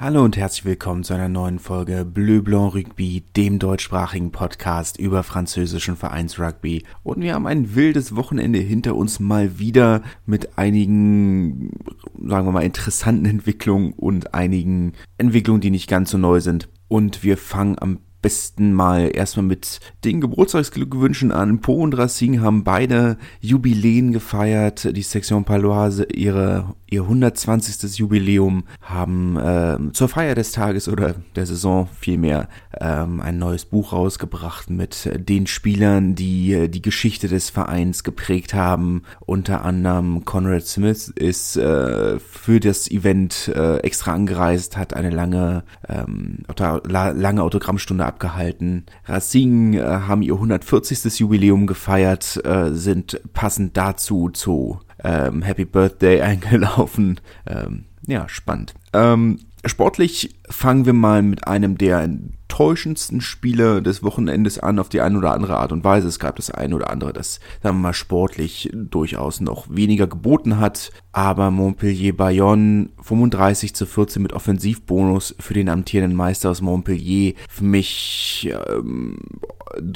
Hallo und herzlich willkommen zu einer neuen Folge Bleu Blanc Rugby, dem deutschsprachigen Podcast über französischen Vereinsrugby. Und wir haben ein wildes Wochenende hinter uns mal wieder mit einigen, sagen wir mal, interessanten Entwicklungen und einigen Entwicklungen, die nicht ganz so neu sind. Und wir fangen am besten mal erstmal mit den Geburtstagsglückwünschen an. Po und Racing haben beide Jubiläen gefeiert. Die Section Paloise ihre ihr 120. Jubiläum, haben äh, zur Feier des Tages oder der Saison vielmehr ähm, ein neues Buch rausgebracht mit den Spielern, die äh, die Geschichte des Vereins geprägt haben. Unter anderem Conrad Smith ist äh, für das Event äh, extra angereist, hat eine lange, ähm, lange Autogrammstunde abgehalten. Racing äh, haben ihr 140. Jubiläum gefeiert, äh, sind passend dazu zu ähm, Happy Birthday eingelaufen. Ähm, ja, spannend. Ähm, sportlich fangen wir mal mit einem der enttäuschendsten Spiele des Wochenendes an, auf die eine oder andere Art und Weise. Es gab das eine oder andere, das, sagen wir mal, sportlich durchaus noch weniger geboten hat. Aber Montpellier Bayonne 35 zu 14 mit Offensivbonus für den amtierenden Meister aus Montpellier. Für mich ähm,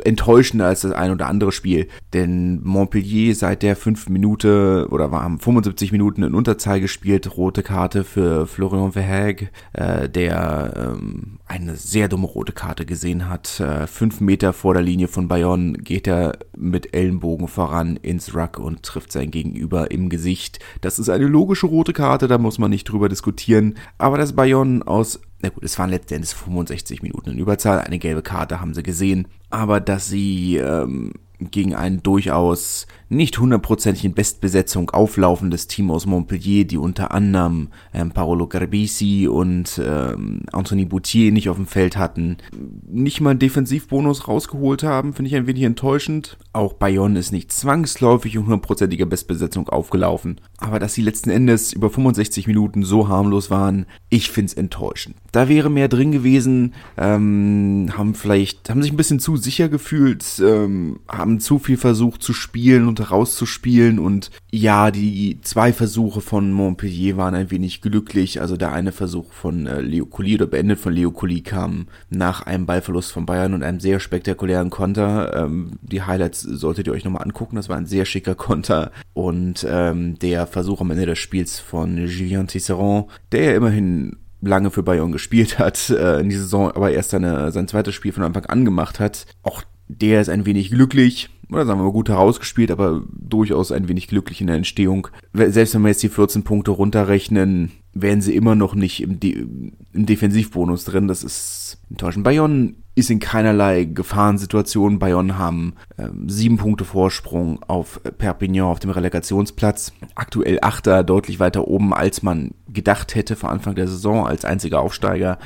enttäuschender als das ein oder andere Spiel. Denn Montpellier seit der 5 Minute oder war haben 75 Minuten in Unterzahl gespielt. Rote Karte für Florian Verhaeg, äh, der ähm, eine sehr dumme rote Karte gesehen hat. Äh, fünf Meter vor der Linie von Bayonne geht er mit Ellenbogen voran ins Ruck und trifft sein Gegenüber im Gesicht. Das ist eine logische rote Karte, da muss man nicht drüber diskutieren. Aber das Bayonne aus na gut, es waren letztendlich 65 Minuten in Überzahl, eine gelbe Karte haben sie gesehen, aber dass sie ähm, gegen ein durchaus nicht hundertprozentig in Bestbesetzung auflaufendes Team aus Montpellier, die unter anderem ähm, Paolo Garbisi und ähm, Anthony Boutier nicht auf dem Feld hatten, nicht mal einen Defensivbonus rausgeholt haben, finde ich ein wenig enttäuschend. Auch Bayonne ist nicht zwangsläufig in hundertprozentiger Bestbesetzung aufgelaufen. Aber dass sie letzten Endes über 65 Minuten so harmlos waren, ich finde es enttäuschend. Da wäre mehr drin gewesen, ähm, haben vielleicht, haben sich ein bisschen zu sicher gefühlt, ähm, haben zu viel versucht zu spielen und rauszuspielen und ja, die zwei Versuche von Montpellier waren ein wenig glücklich. Also der eine Versuch von äh, Leo Colli oder beendet von Leo Colli kam nach einem Ballverlust von Bayern und einem sehr spektakulären Konter. Ähm, die Highlights solltet ihr euch nochmal angucken. Das war ein sehr schicker Konter. Und ähm, der Versuch am Ende des Spiels von Julien Tisserand, der ja immerhin lange für Bayern gespielt hat, äh, in dieser Saison aber erst seine, sein zweites Spiel von Anfang an gemacht hat. Auch der ist ein wenig glücklich oder sagen wir mal gut herausgespielt, aber durchaus ein wenig glücklich in der Entstehung. Selbst wenn wir jetzt die 14 Punkte runterrechnen, wären sie immer noch nicht im, De im Defensivbonus drin. Das ist enttäuschend. Bayonne ist in keinerlei Gefahrensituation. Bayonne haben ähm, sieben Punkte Vorsprung auf Perpignan auf dem Relegationsplatz. Aktuell Achter, deutlich weiter oben, als man gedacht hätte vor Anfang der Saison als einziger Aufsteiger.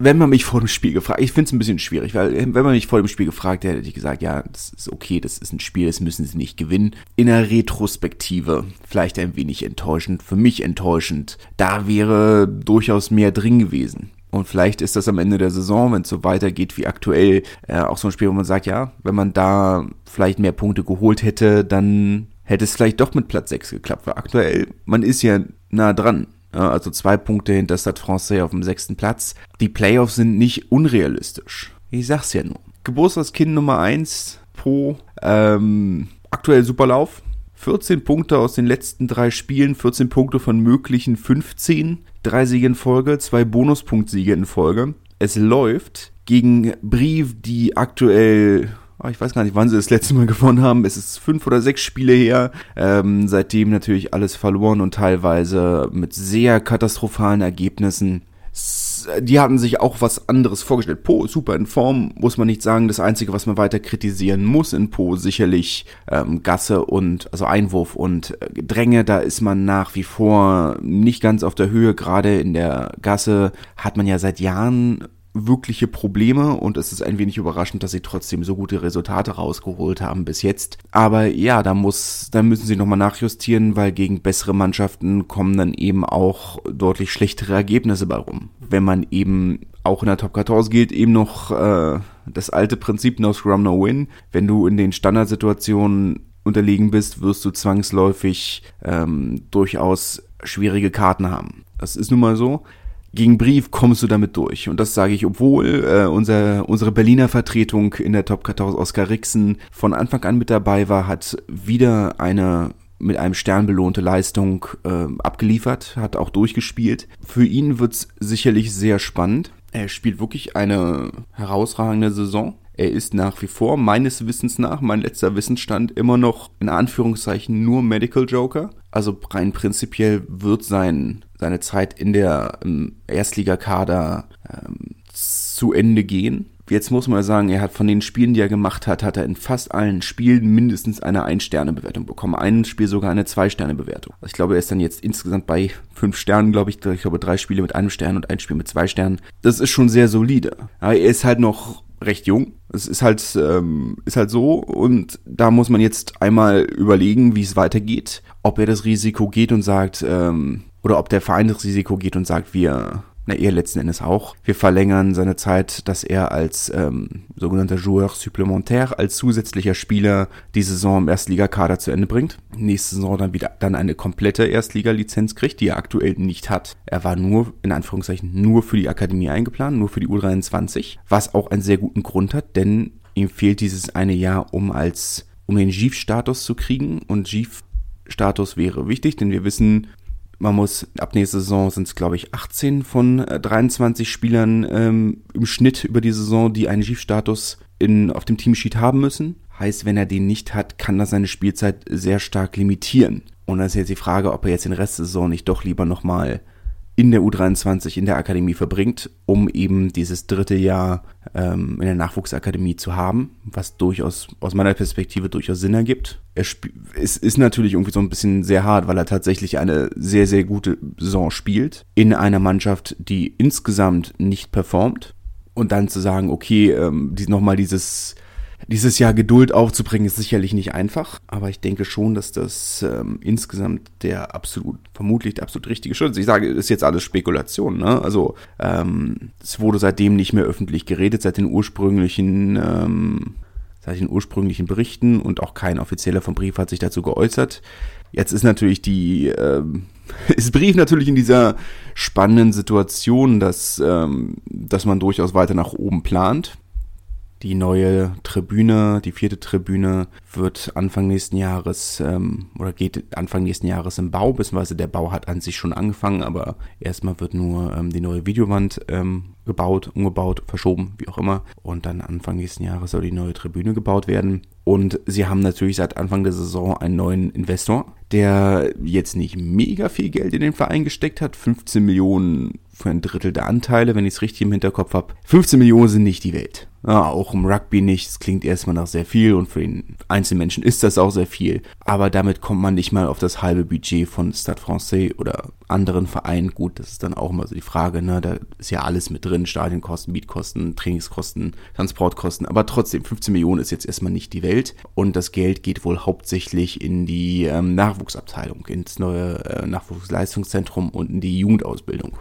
Wenn man mich vor dem Spiel gefragt, ich finde es ein bisschen schwierig, weil wenn man mich vor dem Spiel gefragt hätte, hätte ich gesagt, ja, das ist okay, das ist ein Spiel, das müssen sie nicht gewinnen. In der Retrospektive vielleicht ein wenig enttäuschend, für mich enttäuschend. Da wäre durchaus mehr drin gewesen. Und vielleicht ist das am Ende der Saison, wenn es so weitergeht wie aktuell, äh, auch so ein Spiel, wo man sagt, ja, wenn man da vielleicht mehr Punkte geholt hätte, dann hätte es vielleicht doch mit Platz 6 geklappt. Weil aktuell, man ist ja nah dran also zwei Punkte hinter Stade Francais auf dem sechsten Platz. Die Playoffs sind nicht unrealistisch. Ich sag's ja nur. Geburtstagskind Nummer eins Po, ähm, aktuell Superlauf. 14 Punkte aus den letzten drei Spielen, 14 Punkte von möglichen 15. Drei Siege in Folge, zwei Bonuspunktsiege in Folge. Es läuft gegen Brief, die aktuell ich weiß gar nicht, wann sie das letzte Mal gewonnen haben. Es ist fünf oder sechs Spiele her. Ähm, seitdem natürlich alles verloren und teilweise mit sehr katastrophalen Ergebnissen. Die hatten sich auch was anderes vorgestellt. Po super in Form, muss man nicht sagen. Das Einzige, was man weiter kritisieren muss in Po, sicherlich ähm, Gasse und, also Einwurf und äh, Dränge. Da ist man nach wie vor nicht ganz auf der Höhe. Gerade in der Gasse hat man ja seit Jahren wirkliche Probleme und es ist ein wenig überraschend, dass sie trotzdem so gute Resultate rausgeholt haben bis jetzt. Aber ja, da muss, da müssen sie nochmal nachjustieren, weil gegen bessere Mannschaften kommen dann eben auch deutlich schlechtere Ergebnisse bei rum. Wenn man eben auch in der Top 14 gilt eben noch äh, das alte Prinzip No Scrum No Win. Wenn du in den Standardsituationen unterlegen bist, wirst du zwangsläufig ähm, durchaus schwierige Karten haben. Das ist nun mal so. Gegen Brief kommst du damit durch. Und das sage ich, obwohl äh, unser, unsere Berliner Vertretung in der Top 14 Oskar Rixen von Anfang an mit dabei war, hat wieder eine mit einem Stern belohnte Leistung äh, abgeliefert, hat auch durchgespielt. Für ihn wird's sicherlich sehr spannend. Er spielt wirklich eine herausragende Saison. Er ist nach wie vor, meines Wissens nach, mein letzter Wissensstand, immer noch in Anführungszeichen nur Medical Joker. Also rein prinzipiell wird sein, seine Zeit in der Erstligakader ähm, zu Ende gehen. Jetzt muss man sagen, er hat von den Spielen, die er gemacht hat, hat er in fast allen Spielen mindestens eine Ein-Sterne-Bewertung bekommen. Ein Spiel sogar eine Zwei-Sterne-Bewertung. Also ich glaube, er ist dann jetzt insgesamt bei fünf Sternen, glaube ich. Ich glaube, drei Spiele mit einem Stern und ein Spiel mit zwei Sternen. Das ist schon sehr solide. Aber er ist halt noch recht jung. Es ist halt, ähm, ist halt so und da muss man jetzt einmal überlegen, wie es weitergeht. Ob er das Risiko geht und sagt, ähm, oder ob der Verein das Risiko geht und sagt, wir na er letzten Endes auch. Wir verlängern seine Zeit, dass er als ähm, sogenannter Joueur supplémentaire, als zusätzlicher Spieler die Saison im Erstligakader zu Ende bringt. Nächste Saison dann wieder dann eine komplette Erstliga-Lizenz kriegt, die er aktuell nicht hat. Er war nur, in Anführungszeichen, nur für die Akademie eingeplant, nur für die U23, was auch einen sehr guten Grund hat, denn ihm fehlt dieses eine Jahr, um als um den GIF-Status zu kriegen und GIF Status wäre wichtig, denn wir wissen, man muss, ab nächster Saison sind es, glaube ich, 18 von 23 äh, Spielern ähm, im Schnitt über die Saison, die einen Chief-Status in, auf dem Teamsheet haben müssen. Heißt, wenn er den nicht hat, kann das seine Spielzeit sehr stark limitieren. Und dann ist jetzt die Frage, ob er jetzt den Rest der Saison nicht doch lieber nochmal in der U23 in der Akademie verbringt, um eben dieses dritte Jahr ähm, in der Nachwuchsakademie zu haben, was durchaus aus meiner Perspektive durchaus Sinn ergibt. Er es ist natürlich irgendwie so ein bisschen sehr hart, weil er tatsächlich eine sehr, sehr gute Saison spielt in einer Mannschaft, die insgesamt nicht performt. Und dann zu sagen, okay, ähm, die, nochmal dieses dieses Jahr Geduld aufzubringen ist sicherlich nicht einfach, aber ich denke schon, dass das ähm, insgesamt der absolut, vermutlich der absolut richtige Schritt ist. Ich sage, ist jetzt alles Spekulation, ne? Also ähm, es wurde seitdem nicht mehr öffentlich geredet, seit den ursprünglichen ähm, seit den ursprünglichen Berichten und auch kein offizieller vom Brief hat sich dazu geäußert. Jetzt ist natürlich die ähm, ist Brief natürlich in dieser spannenden Situation, dass, ähm, dass man durchaus weiter nach oben plant. Die neue Tribüne, die vierte Tribüne, wird Anfang nächsten Jahres ähm, oder geht Anfang nächsten Jahres im Bau, beziehungsweise der Bau hat an sich schon angefangen, aber erstmal wird nur ähm, die neue Videowand ähm, gebaut, umgebaut, verschoben, wie auch immer. Und dann Anfang nächsten Jahres soll die neue Tribüne gebaut werden. Und sie haben natürlich seit Anfang der Saison einen neuen Investor, der jetzt nicht mega viel Geld in den Verein gesteckt hat. 15 Millionen für ein Drittel der Anteile, wenn ich es richtig im Hinterkopf habe. 15 Millionen sind nicht die Welt. Ja, auch im Rugby nicht. Es klingt erstmal nach sehr viel und für den Einzelmenschen ist das auch sehr viel. Aber damit kommt man nicht mal auf das halbe Budget von Stade Francais oder anderen Vereinen. Gut, das ist dann auch immer so die Frage, ne? Da ist ja alles mit drin. Stadionkosten, Mietkosten, Trainingskosten, Transportkosten. Aber trotzdem, 15 Millionen ist jetzt erstmal nicht die Welt. Und das Geld geht wohl hauptsächlich in die ähm, Nachwuchsabteilung, ins neue äh, Nachwuchsleistungszentrum und in die Jugendausbildung.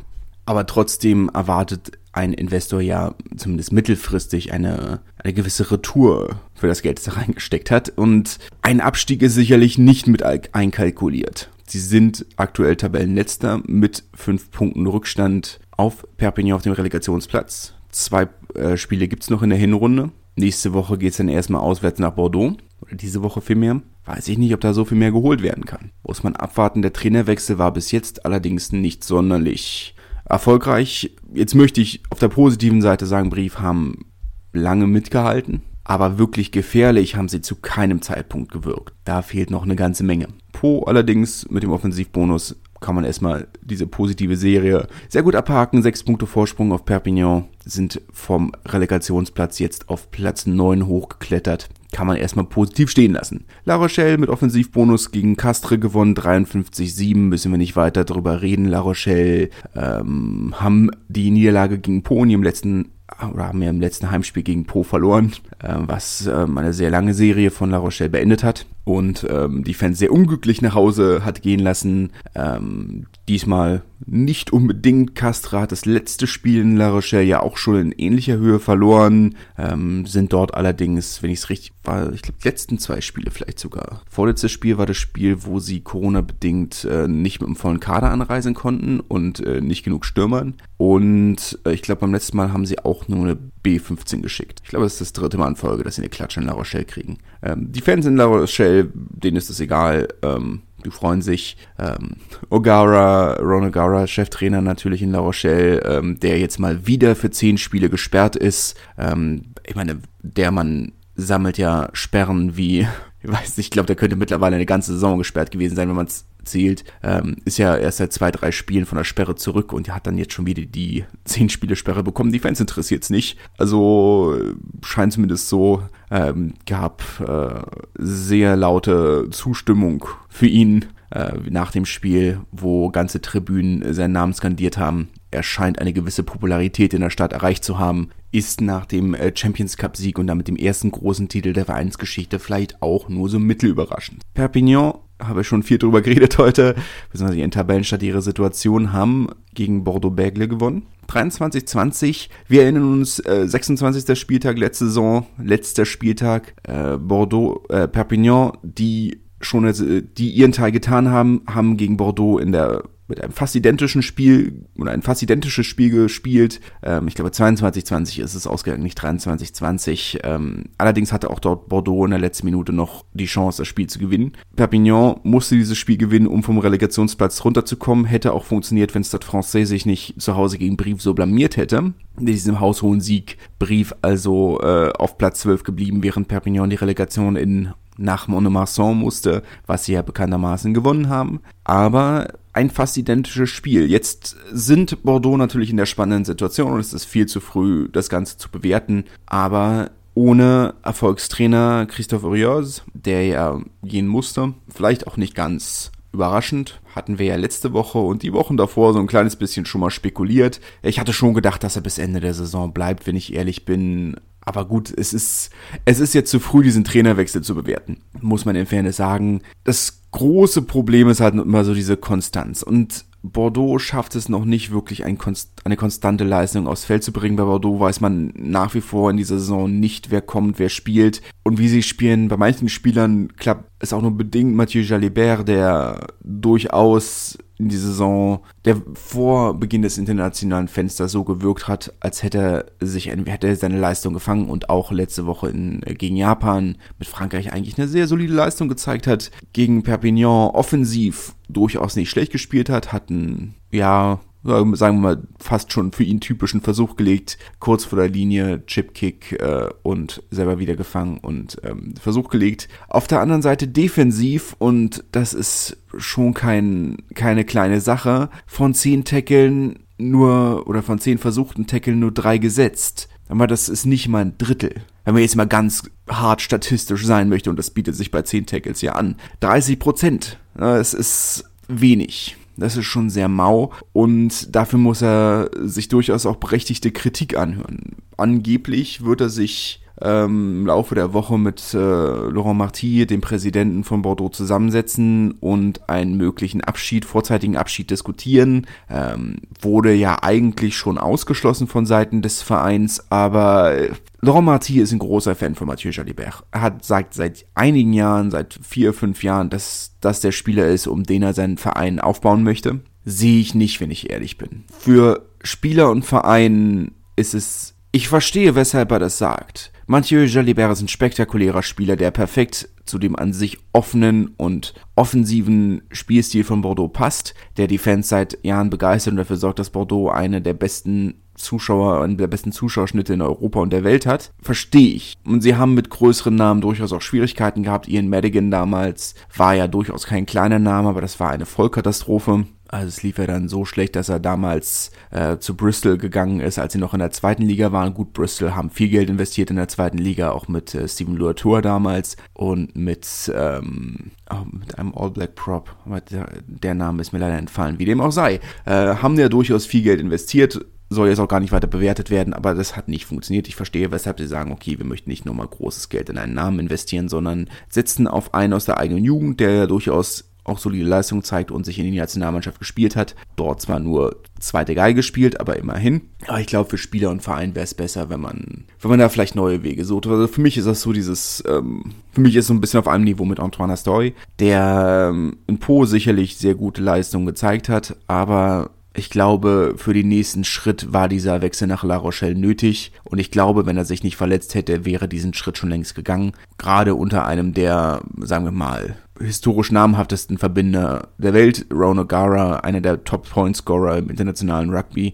Aber trotzdem erwartet ein Investor ja zumindest mittelfristig eine, eine gewisse Retour für das Geld, das er reingesteckt hat. Und ein Abstieg ist sicherlich nicht mit einkalkuliert. Sie sind aktuell Tabellenletzter mit fünf Punkten Rückstand auf Perpignan auf dem Relegationsplatz. Zwei äh, Spiele gibt's noch in der Hinrunde. Nächste Woche geht's dann erstmal auswärts nach Bordeaux. Oder diese Woche vielmehr. Weiß ich nicht, ob da so viel mehr geholt werden kann. Muss man abwarten. Der Trainerwechsel war bis jetzt allerdings nicht sonderlich erfolgreich. Jetzt möchte ich auf der positiven Seite sagen, Brief haben lange mitgehalten, aber wirklich gefährlich haben sie zu keinem Zeitpunkt gewirkt. Da fehlt noch eine ganze Menge. Po allerdings mit dem Offensivbonus kann man erstmal diese positive Serie sehr gut abhaken. Sechs Punkte Vorsprung auf Perpignan sind vom Relegationsplatz jetzt auf Platz 9 hochgeklettert. Kann man erstmal positiv stehen lassen. La Rochelle mit Offensivbonus gegen Castre gewonnen, 53-7, müssen wir nicht weiter darüber reden. La Rochelle ähm, haben die Niederlage gegen Pony im letzten oder haben ja im letzten Heimspiel gegen Po verloren, äh, was ähm, eine sehr lange Serie von La Rochelle beendet hat. und ähm, die Fans sehr unglücklich nach Hause hat gehen lassen. Ähm, diesmal nicht unbedingt. Castra hat das letzte Spiel in La Rochelle ja auch schon in ähnlicher Höhe verloren, ähm, sind dort allerdings, wenn ich es richtig war, ich glaube, die letzten zwei Spiele vielleicht sogar. Vorletztes Spiel war das Spiel, wo sie Corona-bedingt äh, nicht mit dem vollen Kader anreisen konnten und äh, nicht genug Stürmern. Und äh, ich glaube, beim letzten Mal haben sie auch nur eine B15 geschickt. Ich glaube, es ist das dritte Mal in Folge, dass sie eine Klatsche in La Rochelle kriegen. Ähm, die Fans in La Rochelle, denen ist es egal. Ähm, die freuen sich. Ähm, Ogara, Ron Ogara, Cheftrainer natürlich in La Rochelle, ähm, der jetzt mal wieder für zehn Spiele gesperrt ist. Ähm, ich meine, der Mann sammelt ja Sperren wie, ich weiß nicht, ich glaube, der könnte mittlerweile eine ganze Saison gesperrt gewesen sein, wenn man es zählt, ähm, ist ja erst seit zwei, drei Spielen von der Sperre zurück und hat dann jetzt schon wieder die zehn Spiele Sperre bekommen. Die Fans interessiert es nicht. Also scheint zumindest so, ähm, gab äh, sehr laute Zustimmung für ihn äh, nach dem Spiel, wo ganze Tribünen seinen Namen skandiert haben. Er scheint eine gewisse Popularität in der Stadt erreicht zu haben, ist nach dem äh, Champions Cup Sieg und damit dem ersten großen Titel der Vereinsgeschichte vielleicht auch nur so mittelüberraschend. Perpignan habe schon viel drüber geredet heute, beziehungsweise in Tabellenstadt ihre Situation, haben gegen Bordeaux-Bègle gewonnen. 23-20. Wir erinnern uns, äh, 26. Spieltag letzte Saison, letzter Spieltag, äh, Bordeaux, äh, Perpignan, die schon, äh, die ihren Teil getan haben, haben gegen Bordeaux in der mit einem fast identischen Spiel oder ein fast identisches Spiel gespielt. Ähm, ich glaube 22-20 ist es ausgegangen, nicht 23-20. Ähm, allerdings hatte auch dort Bordeaux in der letzten Minute noch die Chance, das Spiel zu gewinnen. Perpignan musste dieses Spiel gewinnen, um vom Relegationsplatz runterzukommen. Hätte auch funktioniert, wenn Stade Francais sich nicht zu Hause gegen Brief so blamiert hätte. In diesem haushohen Sieg Brief also äh, auf Platz 12 geblieben, während Perpignan die Relegation in nach Monomarsan musste, was sie ja bekanntermaßen gewonnen haben. Aber ein fast identisches Spiel. Jetzt sind Bordeaux natürlich in der spannenden Situation und es ist viel zu früh, das Ganze zu bewerten. Aber ohne Erfolgstrainer Christophe Urios, der ja gehen musste, vielleicht auch nicht ganz überraschend, hatten wir ja letzte Woche und die Wochen davor so ein kleines bisschen schon mal spekuliert. Ich hatte schon gedacht, dass er bis Ende der Saison bleibt, wenn ich ehrlich bin. Aber gut, es ist, es ist jetzt zu früh, diesen Trainerwechsel zu bewerten, muss man in Fairness sagen. Das große Problem ist halt immer so diese Konstanz. Und Bordeaux schafft es noch nicht wirklich ein Konst eine konstante Leistung aufs Feld zu bringen. Bei Bordeaux weiß man nach wie vor in dieser Saison nicht, wer kommt, wer spielt und wie sie spielen. Bei manchen Spielern klappt es auch nur bedingt. Mathieu Jalibert, der durchaus in die Saison, der vor Beginn des internationalen Fensters so gewirkt hat, als hätte er sich hätte er seine Leistung gefangen und auch letzte Woche in, gegen Japan mit Frankreich eigentlich eine sehr solide Leistung gezeigt hat. Gegen Perpignan offensiv durchaus nicht schlecht gespielt hat, hatten ja sagen wir mal, fast schon für ihn typischen Versuch gelegt, kurz vor der Linie, Chipkick äh, und selber wieder gefangen und ähm, Versuch gelegt. Auf der anderen Seite defensiv, und das ist schon kein, keine kleine Sache, von zehn Tackeln nur, oder von zehn versuchten Tackeln nur drei gesetzt. Aber das ist nicht mal ein Drittel. Wenn man jetzt mal ganz hart statistisch sein möchte, und das bietet sich bei zehn Tackles ja an. 30 Prozent. Es ist wenig. Das ist schon sehr mau und dafür muss er sich durchaus auch berechtigte Kritik anhören. Angeblich wird er sich ähm, im Laufe der Woche mit äh, Laurent Marty, dem Präsidenten von Bordeaux, zusammensetzen und einen möglichen Abschied, vorzeitigen Abschied diskutieren. Ähm, wurde ja eigentlich schon ausgeschlossen von Seiten des Vereins, aber Laurent Marty ist ein großer Fan von Mathieu Jalibert. Er hat sagt seit einigen Jahren, seit vier, fünf Jahren, dass das der Spieler ist, um den er seinen Verein aufbauen möchte. Sehe ich nicht, wenn ich ehrlich bin. Für Spieler und Verein ist es ich verstehe, weshalb er das sagt. Mathieu Jalibert ist ein spektakulärer Spieler, der perfekt zu dem an sich offenen und offensiven Spielstil von Bordeaux passt, der die Fans seit Jahren begeistert und dafür sorgt, dass Bordeaux eine der besten Zuschauer, einen der besten Zuschauerschnitte in Europa und der Welt hat, verstehe ich. Und sie haben mit größeren Namen durchaus auch Schwierigkeiten gehabt. Ian Madigan damals war ja durchaus kein kleiner Name, aber das war eine Vollkatastrophe. Also es lief ja dann so schlecht, dass er damals äh, zu Bristol gegangen ist, als sie noch in der zweiten Liga waren. Gut, Bristol haben viel Geld investiert in der zweiten Liga, auch mit äh, Steven Luatur damals und mit, ähm, oh, mit einem All Black Prop. Der, der, Name ist mir leider entfallen, wie dem auch sei. Äh, haben ja durchaus viel Geld investiert soll jetzt auch gar nicht weiter bewertet werden, aber das hat nicht funktioniert. Ich verstehe, weshalb sie sagen, okay, wir möchten nicht nur mal großes Geld in einen Namen investieren, sondern setzen auf einen aus der eigenen Jugend, der ja durchaus auch solide Leistung zeigt und sich in die Nationalmannschaft gespielt hat. Dort zwar nur zweite Geige gespielt, aber immerhin. Aber ich glaube, für Spieler und Verein wäre es besser, wenn man, wenn man da vielleicht neue Wege sucht. Also für mich ist das so dieses, ähm, für mich ist so ein bisschen auf einem Niveau mit Antoine Astoy, der ähm, in Po sicherlich sehr gute Leistung gezeigt hat, aber ich glaube, für den nächsten Schritt war dieser Wechsel nach La Rochelle nötig. Und ich glaube, wenn er sich nicht verletzt hätte, wäre diesen Schritt schon längst gegangen. Gerade unter einem der, sagen wir mal, historisch namhaftesten Verbinder der Welt, Ron O'Gara, einer der Top-Point-Scorer im internationalen Rugby.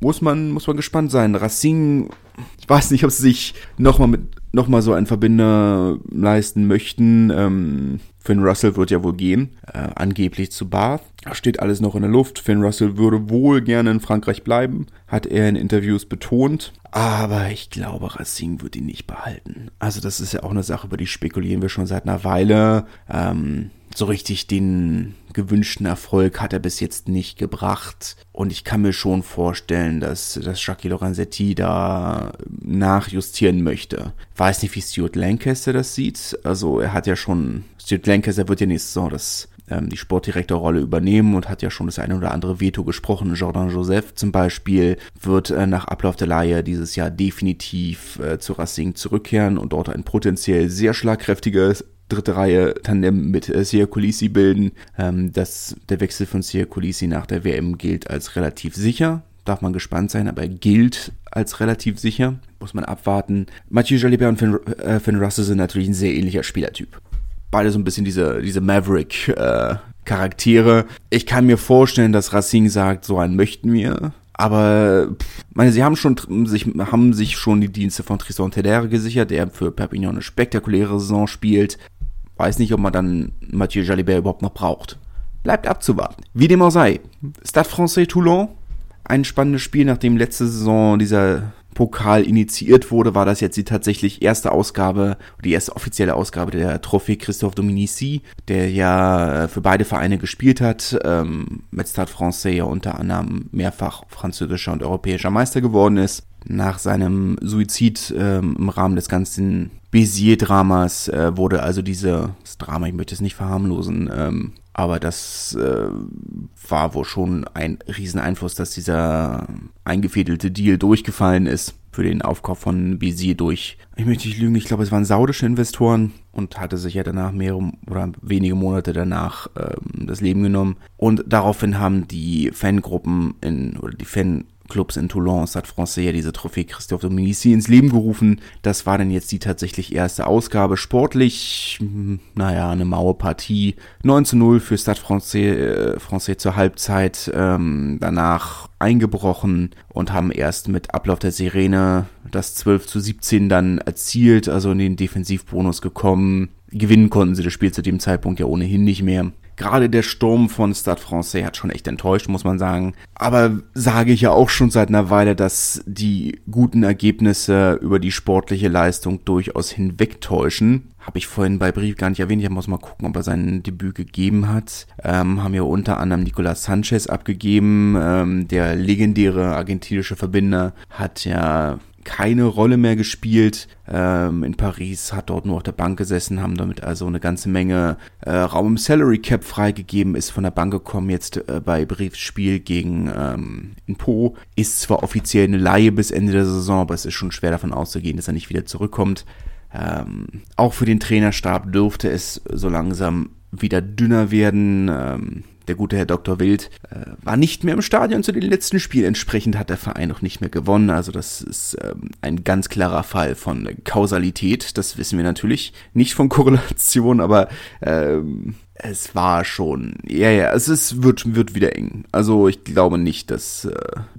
Muss man, muss man gespannt sein. Racing, ich weiß nicht, ob sie sich nochmal mit, nochmal so einen Verbinder leisten möchten. Ähm, Finn Russell wird ja wohl gehen, äh, angeblich zu Bath. Steht alles noch in der Luft. Finn Russell würde wohl gerne in Frankreich bleiben, hat er in Interviews betont. Aber ich glaube, Racing wird ihn nicht behalten. Also das ist ja auch eine Sache, über die spekulieren wir schon seit einer Weile. Ähm, so richtig den gewünschten Erfolg hat er bis jetzt nicht gebracht. Und ich kann mir schon vorstellen, dass, dass Jackie Lorenzetti da nachjustieren möchte. Weiß nicht, wie Stuart Lancaster das sieht. Also er hat ja schon, Stuart Lancaster wird ja nächste Saison das ähm, die Sportdirektorrolle übernehmen und hat ja schon das eine oder andere Veto gesprochen. Jordan Joseph zum Beispiel wird äh, nach Ablauf der Leihe dieses Jahr definitiv äh, zu Racing zurückkehren und dort ein potenziell sehr schlagkräftiges dritte Reihe Tandem mit äh, Sia Kulisi bilden. Ähm, das, der Wechsel von Sia Kulisi nach der WM gilt als relativ sicher. Darf man gespannt sein, aber er gilt als relativ sicher. Muss man abwarten. Mathieu Jalibert und Finn, äh, Finn Russell sind natürlich ein sehr ähnlicher Spielertyp. Beide so ein bisschen diese, diese Maverick äh, Charaktere. Ich kann mir vorstellen, dass Racing sagt, so einen möchten wir. Aber meine, sie haben schon sich haben sich schon die Dienste von Tristan Tedere gesichert, der für Perpignan eine spektakuläre Saison spielt. Weiß nicht, ob man dann Mathieu Jalibert überhaupt noch braucht. Bleibt abzuwarten. Wie dem auch sei. Stade Francais Toulon. Ein spannendes Spiel, nachdem letzte Saison dieser Pokal initiiert wurde, war das jetzt die tatsächlich erste Ausgabe, die erste offizielle Ausgabe der Trophée Christophe Dominici, der ja für beide Vereine gespielt hat, ähm, mit Stade Francais ja unter anderem mehrfach französischer und europäischer Meister geworden ist. Nach seinem Suizid ähm, im Rahmen des ganzen Bézier-Dramas äh, wurde also dieses Drama, ich möchte es nicht verharmlosen, ähm, aber das äh, war wohl schon ein Rieseneinfluss, dass dieser eingefädelte Deal durchgefallen ist für den Aufkauf von Bézier durch, ich möchte nicht lügen, ich glaube, es waren saudische Investoren und hatte sich ja danach mehrere oder wenige Monate danach ähm, das Leben genommen. Und daraufhin haben die Fangruppen in, oder die Fan Clubs in Toulon, Stade Francais, ja diese Trophäe Christophe Dominici ins Leben gerufen. Das war dann jetzt die tatsächlich erste Ausgabe. Sportlich, hm, naja, eine Mauerpartie. 9 zu 0 für Stade Francais, äh, Francais zur Halbzeit. Ähm, danach eingebrochen und haben erst mit Ablauf der Sirene das 12 zu 17 dann erzielt, also in den Defensivbonus gekommen. Gewinnen konnten sie das Spiel zu dem Zeitpunkt ja ohnehin nicht mehr. Gerade der Sturm von Stade Francais hat schon echt enttäuscht, muss man sagen. Aber sage ich ja auch schon seit einer Weile, dass die guten Ergebnisse über die sportliche Leistung durchaus hinwegtäuschen. Habe ich vorhin bei Brief gar nicht erwähnt. Ich muss mal gucken, ob er sein Debüt gegeben hat. Ähm, haben ja unter anderem Nicolas Sanchez abgegeben. Ähm, der legendäre argentinische Verbinder hat ja keine Rolle mehr gespielt. Ähm, in Paris hat dort nur auf der Bank gesessen, haben damit also eine ganze Menge äh, Raum im Salary Cap freigegeben, ist von der Bank gekommen jetzt äh, bei Briefsspiel gegen ähm, Po. Ist zwar offiziell eine Laie bis Ende der Saison, aber es ist schon schwer davon auszugehen, dass er nicht wieder zurückkommt. Ähm, auch für den Trainerstab dürfte es so langsam wieder dünner werden. Ähm, der gute Herr Dr. Wild äh, war nicht mehr im Stadion zu den letzten Spielen. Entsprechend hat der Verein noch nicht mehr gewonnen. Also das ist ähm, ein ganz klarer Fall von Kausalität. Das wissen wir natürlich. Nicht von Korrelation, aber ähm, es war schon. Ja, ja, es ist, wird, wird wieder eng. Also ich glaube nicht, dass äh,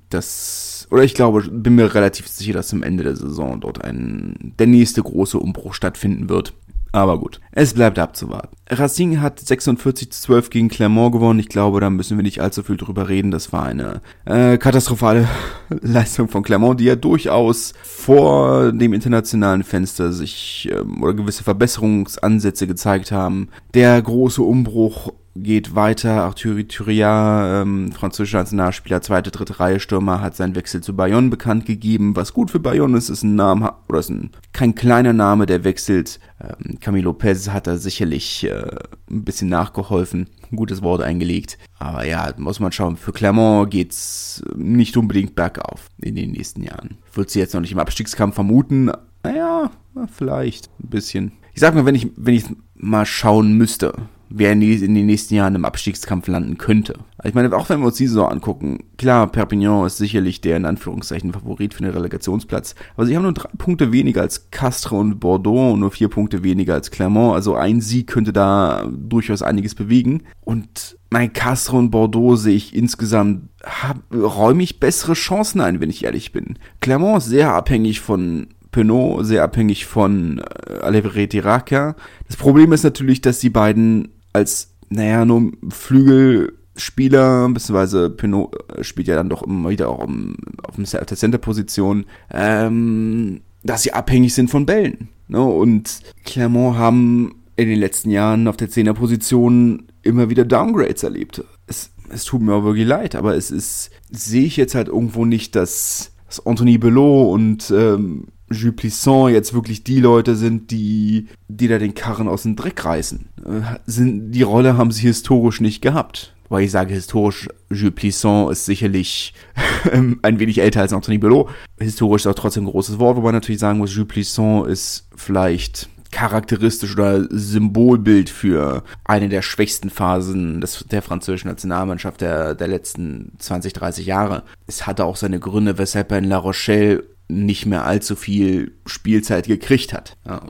das. Oder ich glaube, bin mir relativ sicher, dass zum Ende der Saison dort ein der nächste große Umbruch stattfinden wird. Aber gut, es bleibt abzuwarten. Racing hat 46 zu 12 gegen Clermont gewonnen. Ich glaube, da müssen wir nicht allzu viel drüber reden. Das war eine äh, katastrophale Leistung von Clermont, die ja durchaus vor dem internationalen Fenster sich ähm, oder gewisse Verbesserungsansätze gezeigt haben. Der große Umbruch geht weiter. Arthur Thuria, ähm, französischer Nationalspieler, zweite, dritte Reihe Stürmer, hat seinen Wechsel zu Bayonne bekannt gegeben. Was gut für Bayonne ist, ist ein Name, oder ist ein, kein kleiner Name, der wechselt. Ähm, Camilo Lopez hat da sicherlich äh, ein bisschen nachgeholfen, ein gutes Wort eingelegt. Aber ja, muss man schauen. Für Clermont geht's nicht unbedingt bergauf in den nächsten Jahren. Ich würde sie jetzt noch nicht im Abstiegskampf vermuten. Naja, vielleicht ein bisschen. Ich sag mal, wenn ich, wenn ich mal schauen müsste, wer in, in den nächsten Jahren im Abstiegskampf landen könnte. Ich meine, auch wenn wir uns die so angucken, klar, Perpignan ist sicherlich der in Anführungszeichen Favorit für den Relegationsplatz, aber sie haben nur drei Punkte weniger als Castres und Bordeaux und nur vier Punkte weniger als Clermont, also ein Sieg könnte da durchaus einiges bewegen und mein Castres und Bordeaux sehe ich insgesamt, hab, räume ich bessere Chancen ein, wenn ich ehrlich bin. Clermont ist sehr abhängig von Penaud, sehr abhängig von äh, Alevere Tiraka. Das Problem ist natürlich, dass die beiden als, naja, nur Flügelspieler, beziehungsweise Pinot äh, spielt ja dann doch immer wieder auch um, auf der Center-Position, ähm, dass sie abhängig sind von Bällen. Ne? Und Clermont haben in den letzten Jahren auf der Zehner-Position immer wieder Downgrades erlebt. Es, es tut mir auch wirklich leid, aber es ist, sehe ich jetzt halt irgendwo nicht, dass, dass Anthony Belot und ähm, Jules Plisson jetzt wirklich die Leute sind, die, die da den Karren aus dem Dreck reißen. Äh, sind, die Rolle haben sie historisch nicht gehabt. Weil ich sage historisch, Jules Plisson ist sicherlich ein wenig älter als Anthony Belot. Historisch ist auch trotzdem ein großes Wort, wo man natürlich sagen muss, Jules Plisson ist vielleicht charakteristisch oder Symbolbild für eine der schwächsten Phasen des, der französischen Nationalmannschaft der, der letzten 20, 30 Jahre. Es hatte auch seine Gründe, weshalb er in La Rochelle nicht mehr allzu viel Spielzeit gekriegt hat. Ja,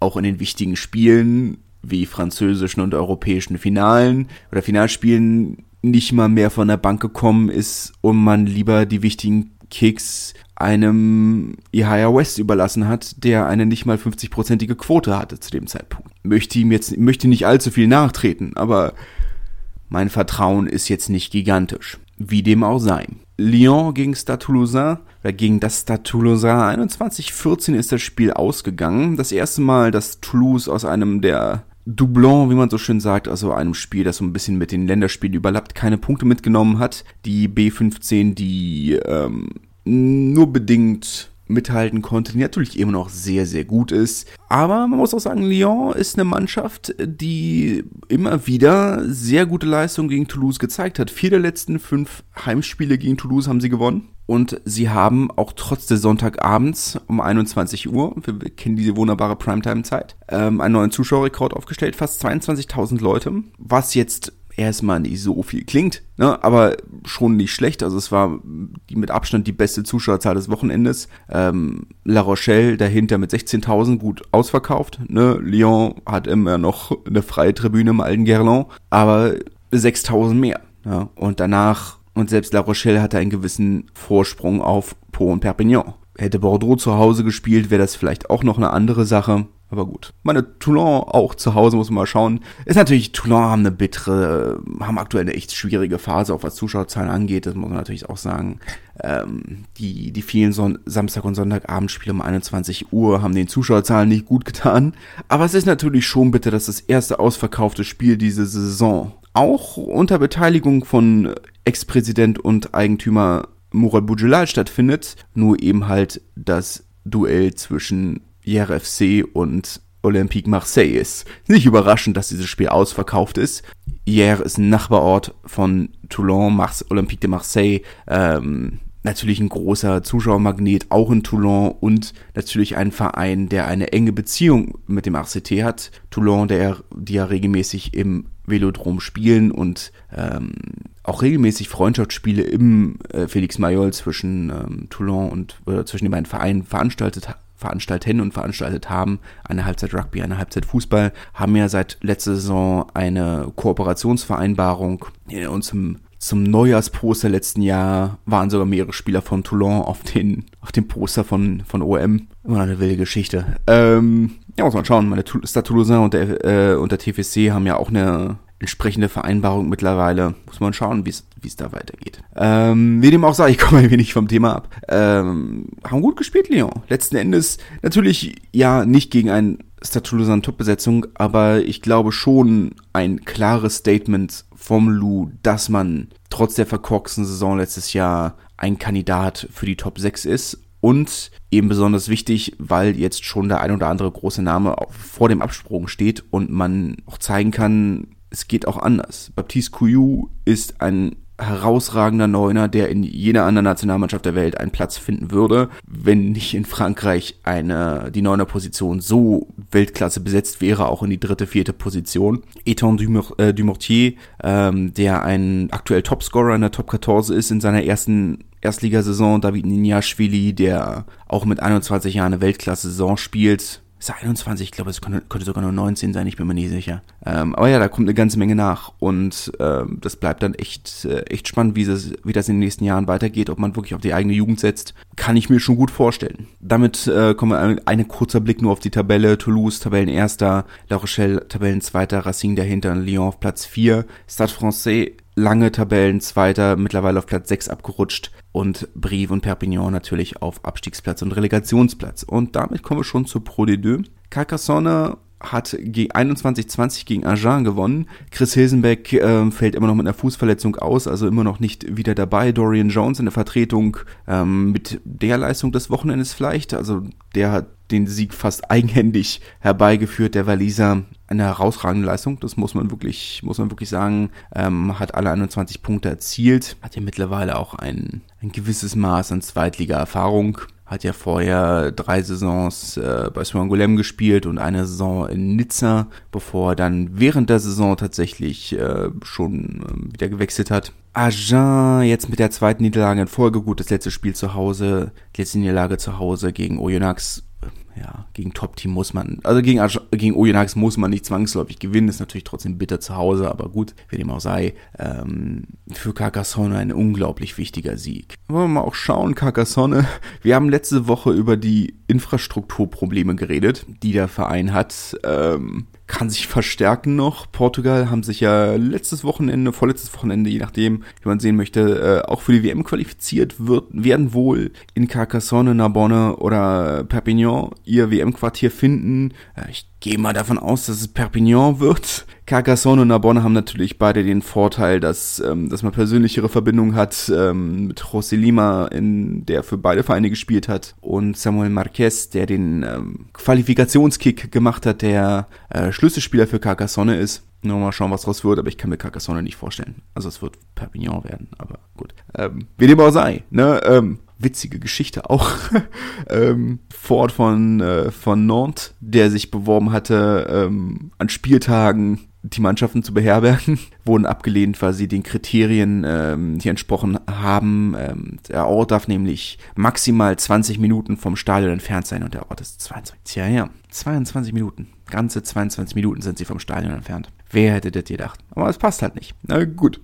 auch in den wichtigen Spielen wie französischen und europäischen Finalen oder Finalspielen nicht mal mehr von der Bank gekommen ist und man lieber die wichtigen Kicks einem Ihaya West überlassen hat, der eine nicht mal 50-prozentige Quote hatte zu dem Zeitpunkt. Möchte ihm jetzt, möchte nicht allzu viel nachtreten, aber mein Vertrauen ist jetzt nicht gigantisch. Wie dem auch sei. Lyon gegen Stade Toulousain, oder gegen das Stade Toulousain 21-14 ist das Spiel ausgegangen. Das erste Mal, dass Toulouse aus einem der Doublon, wie man so schön sagt, also einem Spiel, das so ein bisschen mit den Länderspielen überlappt, keine Punkte mitgenommen hat. Die B15, die ähm, nur bedingt mithalten konnte, die natürlich immer noch sehr, sehr gut ist. Aber man muss auch sagen, Lyon ist eine Mannschaft, die immer wieder sehr gute Leistungen gegen Toulouse gezeigt hat. Vier der letzten fünf Heimspiele gegen Toulouse haben sie gewonnen. Und sie haben auch trotz des Sonntagabends um 21 Uhr, wir kennen diese wunderbare Primetime-Zeit, ähm, einen neuen Zuschauerrekord aufgestellt, fast 22.000 Leute, was jetzt erstmal nicht so viel klingt, ne, aber schon nicht schlecht. Also es war die mit Abstand die beste Zuschauerzahl des Wochenendes. Ähm, La Rochelle dahinter mit 16.000 gut ausverkauft. Ne? Lyon hat immer noch eine freie Tribüne im alten Gerland, aber 6.000 mehr. Ja? Und danach, und selbst La Rochelle hatte einen gewissen Vorsprung auf Po und Perpignan. Hätte Bordeaux zu Hause gespielt, wäre das vielleicht auch noch eine andere Sache. Aber gut. Meine Toulon auch zu Hause, muss man mal schauen. Ist natürlich, Toulon haben eine bittere, haben aktuell eine echt schwierige Phase, auch was Zuschauerzahlen angeht. Das muss man natürlich auch sagen. Ähm, die, die vielen Son Samstag- und Sonntagabendspiele um 21 Uhr haben den Zuschauerzahlen nicht gut getan. Aber es ist natürlich schon bitter, dass das erste ausverkaufte Spiel diese Saison auch unter Beteiligung von Ex-Präsident und Eigentümer Murat Boudjelal stattfindet. Nur eben halt das Duell zwischen IRFC und Olympique Marseille ist. Nicht überraschend, dass dieses Spiel ausverkauft ist. Hier ist ein Nachbarort von Toulon, Mars Olympique de Marseille. Ähm, natürlich ein großer Zuschauermagnet, auch in Toulon und natürlich ein Verein, der eine enge Beziehung mit dem RCT hat. Toulon, der, die ja regelmäßig im Velodrom spielen und ähm, auch regelmäßig Freundschaftsspiele im äh, Felix Mayol zwischen ähm, Toulon und äh, zwischen den beiden Vereinen veranstaltet veranstalten und veranstaltet haben, eine Halbzeit Rugby, eine Halbzeit Fußball, haben ja seit letzter Saison eine Kooperationsvereinbarung und zum zum Neujahrsposter letzten Jahr waren sogar mehrere Spieler von Toulon auf den, auf dem Poster von, von OM. Immer eine wilde Geschichte. Ähm, ja, muss man schauen. Meine Stade Toulousain und der, äh, und der TFC haben ja auch eine entsprechende Vereinbarung mittlerweile. Muss man schauen, wie es da weitergeht. Ähm, wie dem auch sei, ich komme ein wenig vom Thema ab. Ähm, haben gut gespielt, Lyon. Letzten Endes natürlich ja nicht gegen ein Stade Toulousain Top-Besetzung, aber ich glaube schon ein klares Statement vom Lou, dass man trotz der verkorksten Saison letztes Jahr ein Kandidat für die Top 6 ist und eben besonders wichtig, weil jetzt schon der ein oder andere große Name vor dem Absprung steht und man auch zeigen kann, es geht auch anders. Baptiste Couillou ist ein herausragender Neuner, der in jeder anderen Nationalmannschaft der Welt einen Platz finden würde, wenn nicht in Frankreich eine, die Neuner Position so Weltklasse besetzt wäre, auch in die dritte, vierte Position. Dumor äh, Dumortier, ähm, der ein aktuell Topscorer in der Top 14 ist in seiner ersten Erstligasaison, David Ninjaschwili, der auch mit 21 Jahren eine Weltklasse-Saison spielt, ist er 21? Ich glaube, es könnte, könnte, sogar nur 19 sein, ich bin mir nie sicher. Ähm, aber ja, da kommt eine ganze Menge nach und ähm, das bleibt dann echt, äh, echt spannend, wie das, wie das in den nächsten Jahren weitergeht, ob man wirklich auf die eigene Jugend setzt, kann ich mir schon gut vorstellen. Damit äh, kommen wir ein, ein kurzer Blick nur auf die Tabelle. Toulouse, Tabellenerster, La Rochelle, Tabellenzweiter, Racing dahinter, Lyon auf Platz 4, Stade Francais lange Tabellenzweiter, mittlerweile auf Platz 6 abgerutscht und Brive und Perpignan natürlich auf Abstiegsplatz und Relegationsplatz. Und damit kommen wir schon zur Pro D2. Carcassonne hat gegen 21-20 gegen Agen gewonnen. Chris Hilsenbeck äh, fällt immer noch mit einer Fußverletzung aus, also immer noch nicht wieder dabei. Dorian Jones in der Vertretung ähm, mit der Leistung des Wochenendes vielleicht. Also der hat den Sieg fast eigenhändig herbeigeführt, der Waliser. Eine herausragende Leistung, das muss man wirklich, muss man wirklich sagen. Ähm, hat alle 21 Punkte erzielt, hat ja mittlerweile auch ein, ein gewisses Maß an Zweitliga-Erfahrung hat ja vorher drei Saisons äh, bei Swan gespielt und eine Saison in Nizza, bevor er dann während der Saison tatsächlich äh, schon äh, wieder gewechselt hat. Agen jetzt mit der zweiten Niederlage in Folge, gut, das letzte Spiel zu Hause, letzte Niederlage zu Hause gegen Oyonnax ja, gegen Top-Team muss man, also gegen, gegen Oyonnax muss man nicht zwangsläufig gewinnen, ist natürlich trotzdem bitter zu Hause, aber gut, wie dem auch sei, ähm, für Carcassonne ein unglaublich wichtiger Sieg. Wollen wir mal auch schauen, Carcassonne, wir haben letzte Woche über die Infrastrukturprobleme geredet, die der Verein hat, ähm, kann sich verstärken noch. Portugal haben sich ja letztes Wochenende, vorletztes Wochenende, je nachdem, wie man sehen möchte, äh, auch für die WM qualifiziert wird, werden wohl in Carcassonne, Narbonne oder Perpignan ihr WM-Quartier finden. Äh, ich gehe mal davon aus, dass es Perpignan wird. Carcassonne und Narbonne haben natürlich beide den Vorteil, dass, ähm, dass man persönlichere Verbindungen hat ähm, mit José Lima, in, der für beide Vereine gespielt hat, und Samuel Marquez, der den ähm, Qualifikationskick gemacht hat, der äh, Schlüsselspieler für Carcassonne ist. Nur mal schauen, was draus wird, aber ich kann mir Carcassonne nicht vorstellen. Also es wird Perpignan werden, aber gut. Ähm, wie dem auch sei, ne? Ähm, witzige Geschichte auch. ähm, Ford von, äh, von Nantes, der sich beworben hatte, ähm, an Spieltagen die Mannschaften zu beherbergen, wurden abgelehnt, weil sie den Kriterien ähm, hier entsprochen haben. Ähm, der Ort darf nämlich maximal 20 Minuten vom Stadion entfernt sein und der Ort ist 22. Tja, ja, 22 Minuten. Ganze 22 Minuten sind sie vom Stadion entfernt. Wer hätte das gedacht? Aber es passt halt nicht. Na gut.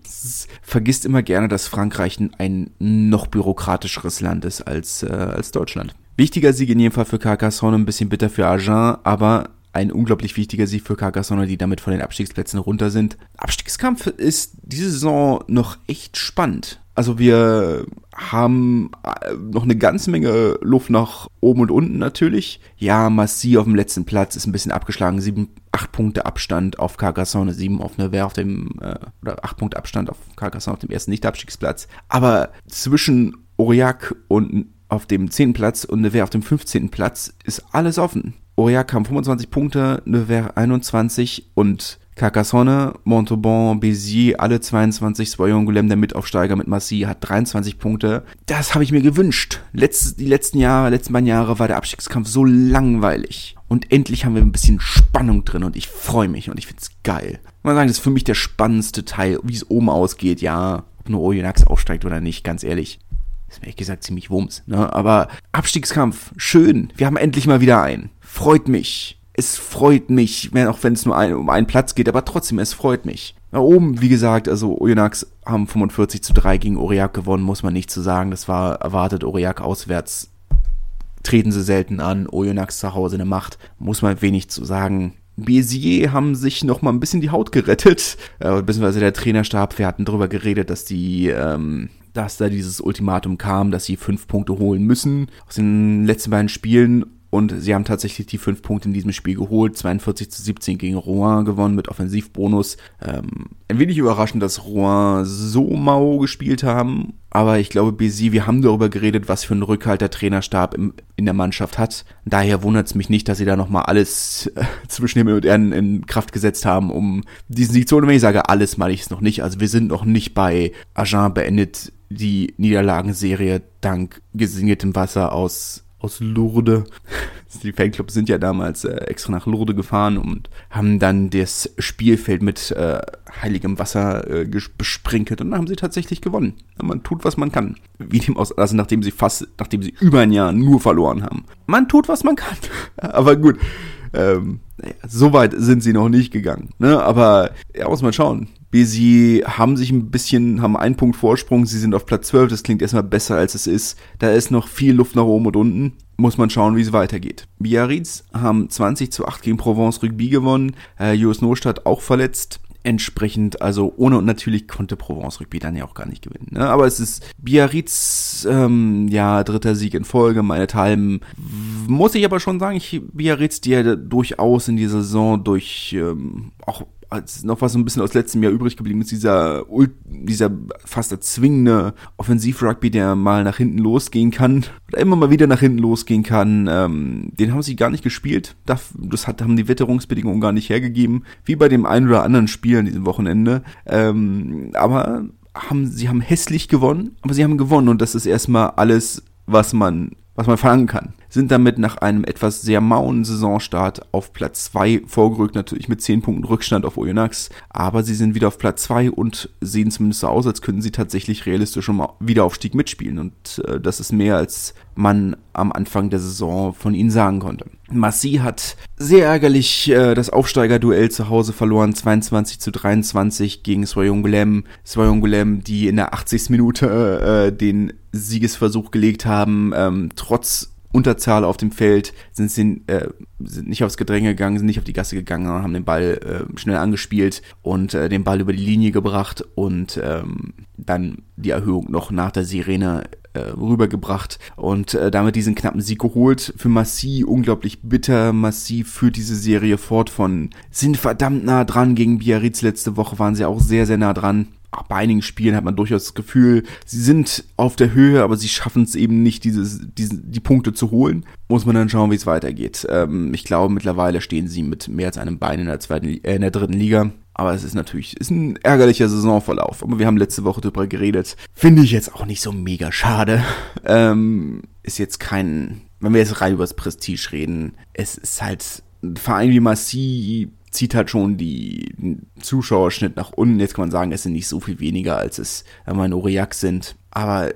Vergisst immer gerne, dass Frankreich ein noch bürokratischeres Land ist als, äh, als Deutschland. Wichtiger Sieg in jedem Fall für Carcassonne, ein bisschen bitter für Agen, aber ein unglaublich wichtiger Sieg für Carcassonne, die damit von den Abstiegsplätzen runter sind. Abstiegskampf ist diese Saison noch echt spannend. Also wir haben äh, noch eine ganze Menge Luft nach oben und unten natürlich. Ja, Massi auf dem letzten Platz ist ein bisschen abgeschlagen. Sieben, acht Punkte Abstand auf Carcassonne, sieben auf Nevers auf dem, äh, oder acht Punkte Abstand auf Carcassonne auf dem ersten Nicht-Abstiegsplatz. Aber zwischen Aurillac und auf dem zehnten Platz und Nevers auf dem 15. Platz ist alles offen. Aurillac haben 25 Punkte, Nevers 21 und Carcassonne, Montauban, Béziers, alle 22, Soyon Goulem, der Mitaufsteiger mit Massy, hat 23 Punkte. Das habe ich mir gewünscht. Letz, die letzten Jahre, letzten beiden Jahre war der Abstiegskampf so langweilig. Und endlich haben wir ein bisschen Spannung drin und ich freue mich und ich find's geil. Man sagen, das ist für mich der spannendste Teil, wie es oben ausgeht, ja, ob nur Oyonnax aufsteigt oder nicht, ganz ehrlich. Ist mir ehrlich gesagt ziemlich wumms, ne? Aber Abstiegskampf, schön. Wir haben endlich mal wieder einen. Freut mich. Es freut mich, auch wenn es nur ein, um einen Platz geht, aber trotzdem, es freut mich. Da oben, wie gesagt, also Oyonnax haben 45 zu 3 gegen Aurillac gewonnen, muss man nicht zu sagen. Das war erwartet, Aurillac auswärts treten sie selten an. Oyonnax zu Hause eine Macht, muss man wenig zu sagen. Bézier haben sich noch mal ein bisschen die Haut gerettet, äh, beziehungsweise der Trainerstab, wir hatten darüber geredet, dass die ähm, dass da dieses Ultimatum kam, dass sie fünf Punkte holen müssen aus den letzten beiden Spielen und sie haben tatsächlich die fünf Punkte in diesem Spiel geholt. 42 zu 17 gegen Rouen gewonnen mit Offensivbonus. Ähm, ein wenig überraschend, dass Rouen so mau gespielt haben. Aber ich glaube, BC, wir haben darüber geredet, was für einen Rückhalt der Trainerstab im, in der Mannschaft hat. Daher wundert es mich nicht, dass sie da nochmal alles äh, zwischen Himmel und Erden in Kraft gesetzt haben, um diesen Sieg zu holen. Wenn ich sage alles, meine ich es noch nicht. Also wir sind noch nicht bei Agen beendet die Niederlagenserie dank gesingetem Wasser aus aus Lourdes. Die Fanclubs sind ja damals äh, extra nach Lourdes gefahren und haben dann das Spielfeld mit äh, heiligem Wasser äh, besprinkelt und dann haben sie tatsächlich gewonnen. Man tut, was man kann. Wie dem aus, also nachdem sie fast, nachdem sie über ein Jahr nur verloren haben. Man tut, was man kann. Aber gut. Ähm, naja, so weit sind sie noch nicht gegangen. Ne? Aber ja, muss man schauen. Sie haben sich ein bisschen, haben einen Punkt Vorsprung, sie sind auf Platz 12, das klingt erstmal besser als es ist. Da ist noch viel Luft nach oben und unten. Muss man schauen, wie es weitergeht. Biarritz haben 20 zu 8 gegen Provence Rugby gewonnen. Äh, Jos Nostadt auch verletzt entsprechend, also ohne und natürlich konnte Provence Rugby dann ja auch gar nicht gewinnen. Ne? Aber es ist Biarritz, ähm, ja, dritter Sieg in Folge, meinethalben. Muss ich aber schon sagen, ich, Biarritz, die ja durchaus in dieser Saison durch ähm, auch noch was so ein bisschen aus letztem Jahr übrig geblieben ist, dieser, dieser fast erzwingende Offensiv-Rugby, der mal nach hinten losgehen kann, oder immer mal wieder nach hinten losgehen kann, ähm, den haben sie gar nicht gespielt. Das hat, haben die Witterungsbedingungen gar nicht hergegeben, wie bei dem einen oder anderen Spiel an diesem Wochenende. Ähm, aber haben, sie haben hässlich gewonnen, aber sie haben gewonnen und das ist erstmal alles, was man was man verlangen kann. Sind damit nach einem etwas sehr mauen Saisonstart auf Platz 2 vorgerückt, natürlich mit 10 Punkten Rückstand auf Oyonnax, aber sie sind wieder auf Platz 2 und sehen zumindest so aus, als könnten sie tatsächlich realistisch um Wiederaufstieg mitspielen und äh, das ist mehr als man am Anfang der Saison von ihnen sagen konnte. Massi hat sehr ärgerlich äh, das Aufsteigerduell zu Hause verloren, 22 zu 23 gegen Soyongulem. Soyongulem, die in der 80. Minute äh, den Siegesversuch gelegt haben, ähm, trotz Unterzahl auf dem Feld, sind sie äh, sind nicht aufs Gedränge gegangen, sind nicht auf die Gasse gegangen, haben den Ball äh, schnell angespielt und äh, den Ball über die Linie gebracht und ähm, dann die Erhöhung noch nach der Sirene äh, rübergebracht und äh, damit diesen knappen Sieg geholt. Für Massi unglaublich bitter. Massi führt diese Serie fort von sind verdammt nah dran gegen Biarritz. Letzte Woche waren sie auch sehr, sehr nah dran bei einigen Spielen hat man durchaus das Gefühl, sie sind auf der Höhe, aber sie schaffen es eben nicht, dieses, diese, die Punkte zu holen. Muss man dann schauen, wie es weitergeht. Ähm, ich glaube, mittlerweile stehen sie mit mehr als einem Bein in der zweiten, äh, in der dritten Liga. Aber es ist natürlich, ist ein ärgerlicher Saisonverlauf. Aber wir haben letzte Woche darüber geredet. Finde ich jetzt auch nicht so mega schade. Ähm, ist jetzt kein, wenn wir jetzt rein über das Prestige reden, es ist halt ein Verein wie Massi zieht halt schon die Zuschauerschnitt nach unten. Jetzt kann man sagen, es sind nicht so viel weniger, als es in Aurillac sind. Aber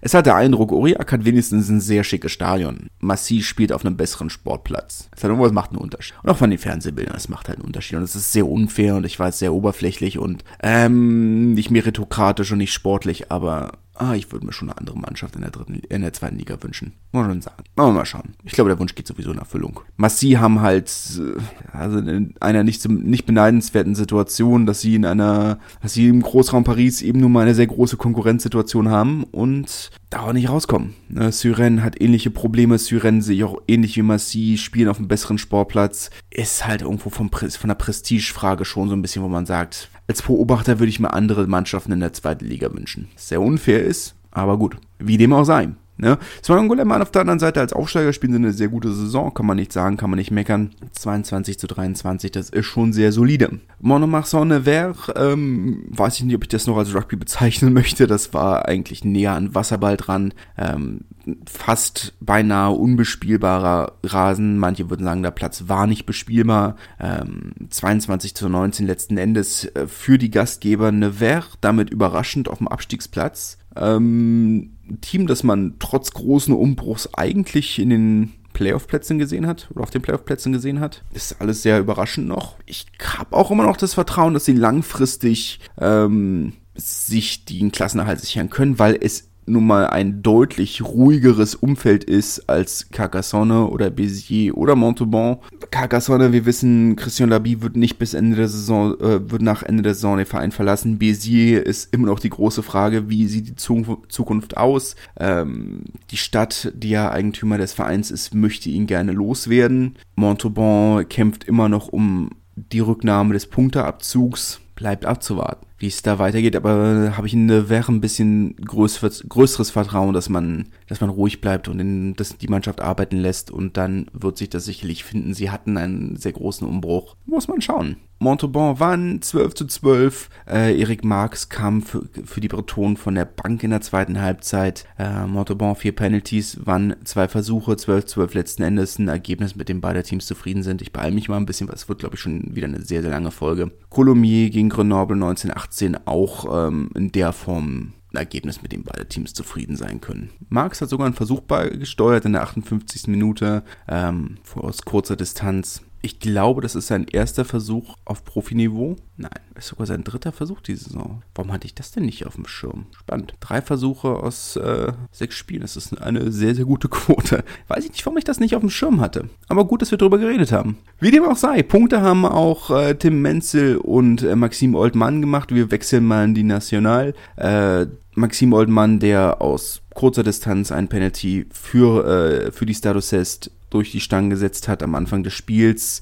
es hat der Eindruck, Aurillac hat wenigstens ein sehr schickes Stadion. Massi spielt auf einem besseren Sportplatz. Das hat irgendwas macht einen Unterschied. Und auch von den Fernsehbildern, das macht halt einen Unterschied. Und es ist sehr unfair und ich weiß, sehr oberflächlich und ähm, nicht meritokratisch und nicht sportlich, aber ah, ich würde mir schon eine andere Mannschaft in der dritten, in der zweiten Liga wünschen. Muss man schon sagen. Wir mal schauen. Ich glaube, der Wunsch geht sowieso in Erfüllung. Massi haben halt, äh, also in einer nicht, nicht beneidenswerten Situation, dass sie in einer, dass sie im Großraum Paris eben nun mal eine sehr große Konkurrenzsituation haben und da auch nicht rauskommen. Ne, Syren hat ähnliche Probleme. Syren sehe ich auch ähnlich wie Massi, spielen auf einem besseren Sportplatz. Ist halt irgendwo vom, von der Prestigefrage schon so ein bisschen, wo man sagt, als Beobachter würde ich mir andere Mannschaften in der zweiten Liga wünschen. Sehr unfair ist, aber gut. Wie dem auch sei. Ne? Swan Guleman auf der anderen Seite als Aufsteiger spielen sie eine sehr gute Saison, kann man nicht sagen, kann man nicht meckern. 22 zu 23, das ist schon sehr solide. Monomarsan Nevers, ähm, weiß ich nicht, ob ich das noch als Rugby bezeichnen möchte, das war eigentlich näher an Wasserball dran. Ähm, fast beinahe unbespielbarer Rasen. Manche würden sagen, der Platz war nicht bespielbar. Ähm, 22 zu 19 letzten Endes äh, für die Gastgeber Nevers, damit überraschend auf dem Abstiegsplatz. Ähm, Team, das man trotz großen Umbruchs eigentlich in den Playoff-Plätzen gesehen hat oder auf den Playoff-Plätzen gesehen hat. Ist alles sehr überraschend noch. Ich habe auch immer noch das Vertrauen, dass sie langfristig ähm, sich den Klassenerhalt sichern können, weil es nun mal ein deutlich ruhigeres Umfeld ist als Carcassonne oder Béziers oder Montauban. Carcassonne, wir wissen, Christian Labi wird nicht bis Ende der Saison, äh, wird nach Ende der Saison den Verein verlassen. Béziers ist immer noch die große Frage, wie sieht die Zukunft aus? Ähm, die Stadt, die ja Eigentümer des Vereins ist, möchte ihn gerne loswerden. Montauban kämpft immer noch um die Rücknahme des Punkteabzugs. Bleibt abzuwarten wie es da weitergeht, aber habe ich in der Wäre ein bisschen größeres, größeres Vertrauen, dass man, dass man ruhig bleibt und in, dass die Mannschaft arbeiten lässt und dann wird sich das sicherlich finden. Sie hatten einen sehr großen Umbruch. Muss man schauen. Montauban waren 12 zu 12. Äh, Erik Marx kam für, für die Bretonen von der Bank in der zweiten Halbzeit. Äh, Montauban vier Penalties, waren zwei Versuche, 12 zu 12 letzten Endes. Ein Ergebnis, mit dem beide Teams zufrieden sind. Ich beeile mich mal ein bisschen, weil es wird, glaube ich, schon wieder eine sehr, sehr lange Folge. Colomiers gegen Grenoble 1918 auch ähm, in der Form ein Ergebnis, mit dem beide Teams zufrieden sein können. Marx hat sogar einen Versuch beigesteuert in der 58. Minute ähm, aus kurzer Distanz. Ich glaube, das ist sein erster Versuch auf Profiniveau. Nein, ist sogar sein dritter Versuch diese Saison. Warum hatte ich das denn nicht auf dem Schirm? Spannend. Drei Versuche aus äh, sechs Spielen. Das ist eine sehr, sehr gute Quote. Weiß ich nicht, warum ich das nicht auf dem Schirm hatte. Aber gut, dass wir darüber geredet haben. Wie dem auch sei, Punkte haben auch äh, Tim Menzel und äh, Maxim Oldmann gemacht. Wir wechseln mal in die National. Äh, Maxim Oldmann, der aus kurzer Distanz ein Penalty für, äh, für die Status Est durch die Stangen gesetzt hat am Anfang des Spiels.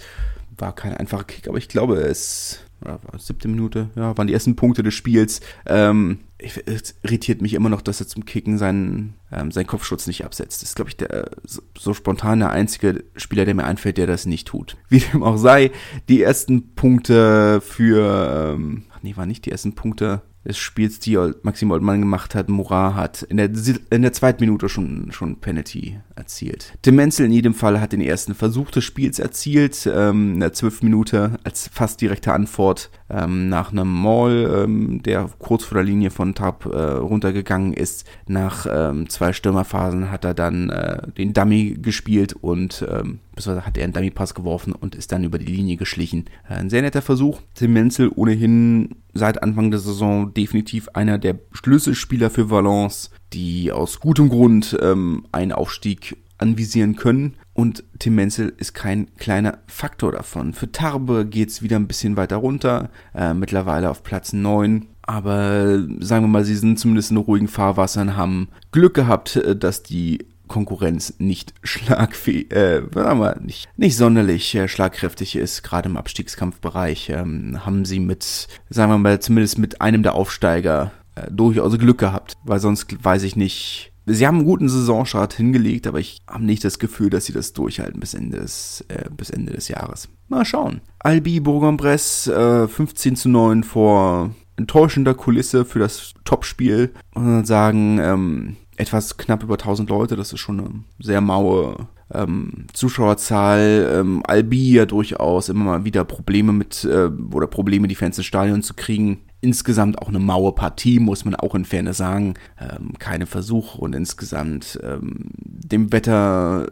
War kein einfacher Kick, aber ich glaube, es war siebte Minute, ja, waren die ersten Punkte des Spiels. Ähm, es irritiert mich immer noch, dass er zum Kicken seinen, ähm, seinen Kopfschutz nicht absetzt. Das ist, glaube ich, der so, so spontan der einzige Spieler, der mir einfällt, der das nicht tut. Wie dem auch sei, die ersten Punkte für, ähm, ach nee, waren nicht die ersten Punkte des Spiels, die Maxim Oldmann gemacht hat, Murat hat in der, in der zweiten Minute schon, schon Penalty erzielt. Tim Menzel in jedem Fall hat den ersten Versuch des Spiels erzielt, ähm, in der zwölften Minute als fast direkte Antwort ähm, nach einem Maul, ähm, der kurz vor der Linie von Tab äh, runtergegangen ist. Nach ähm, zwei Stürmerphasen hat er dann äh, den Dummy gespielt und ähm, beziehungsweise hat er einen Dummy-Pass geworfen und ist dann über die Linie geschlichen. Äh, ein sehr netter Versuch. Tim Menzel ohnehin seit Anfang der Saison definitiv einer der Schlüsselspieler für Valence, die aus gutem Grund ähm, einen Aufstieg anvisieren können. Und Tim Menzel ist kein kleiner Faktor davon. Für Tarbe geht's wieder ein bisschen weiter runter, äh, mittlerweile auf Platz 9. Aber sagen wir mal, sie sind zumindest in ruhigen Fahrwassern, haben Glück gehabt, äh, dass die Konkurrenz nicht schlagfähig, äh, sagen wir, nicht, nicht sonderlich äh, schlagkräftig ist, gerade im Abstiegskampfbereich, ähm, haben sie mit, sagen wir mal, zumindest mit einem der Aufsteiger äh, durchaus Glück gehabt, weil sonst weiß ich nicht, Sie haben einen guten Saisonstart hingelegt, aber ich habe nicht das Gefühl, dass sie das durchhalten bis Ende des, äh, bis Ende des Jahres. Mal schauen. Albi Bourg-en-Bresse äh, 15 zu 9 vor enttäuschender Kulisse für das Topspiel. Und dann sagen, ähm, etwas knapp über 1000 Leute, das ist schon eine sehr maue ähm, Zuschauerzahl. Ähm, Albi ja durchaus immer mal wieder Probleme mit, äh, oder Probleme, die Fans ins Stadion zu kriegen insgesamt auch eine maue Partie, muss man auch in Fairness sagen. Ähm, keine Versuche und insgesamt ähm, dem Wetter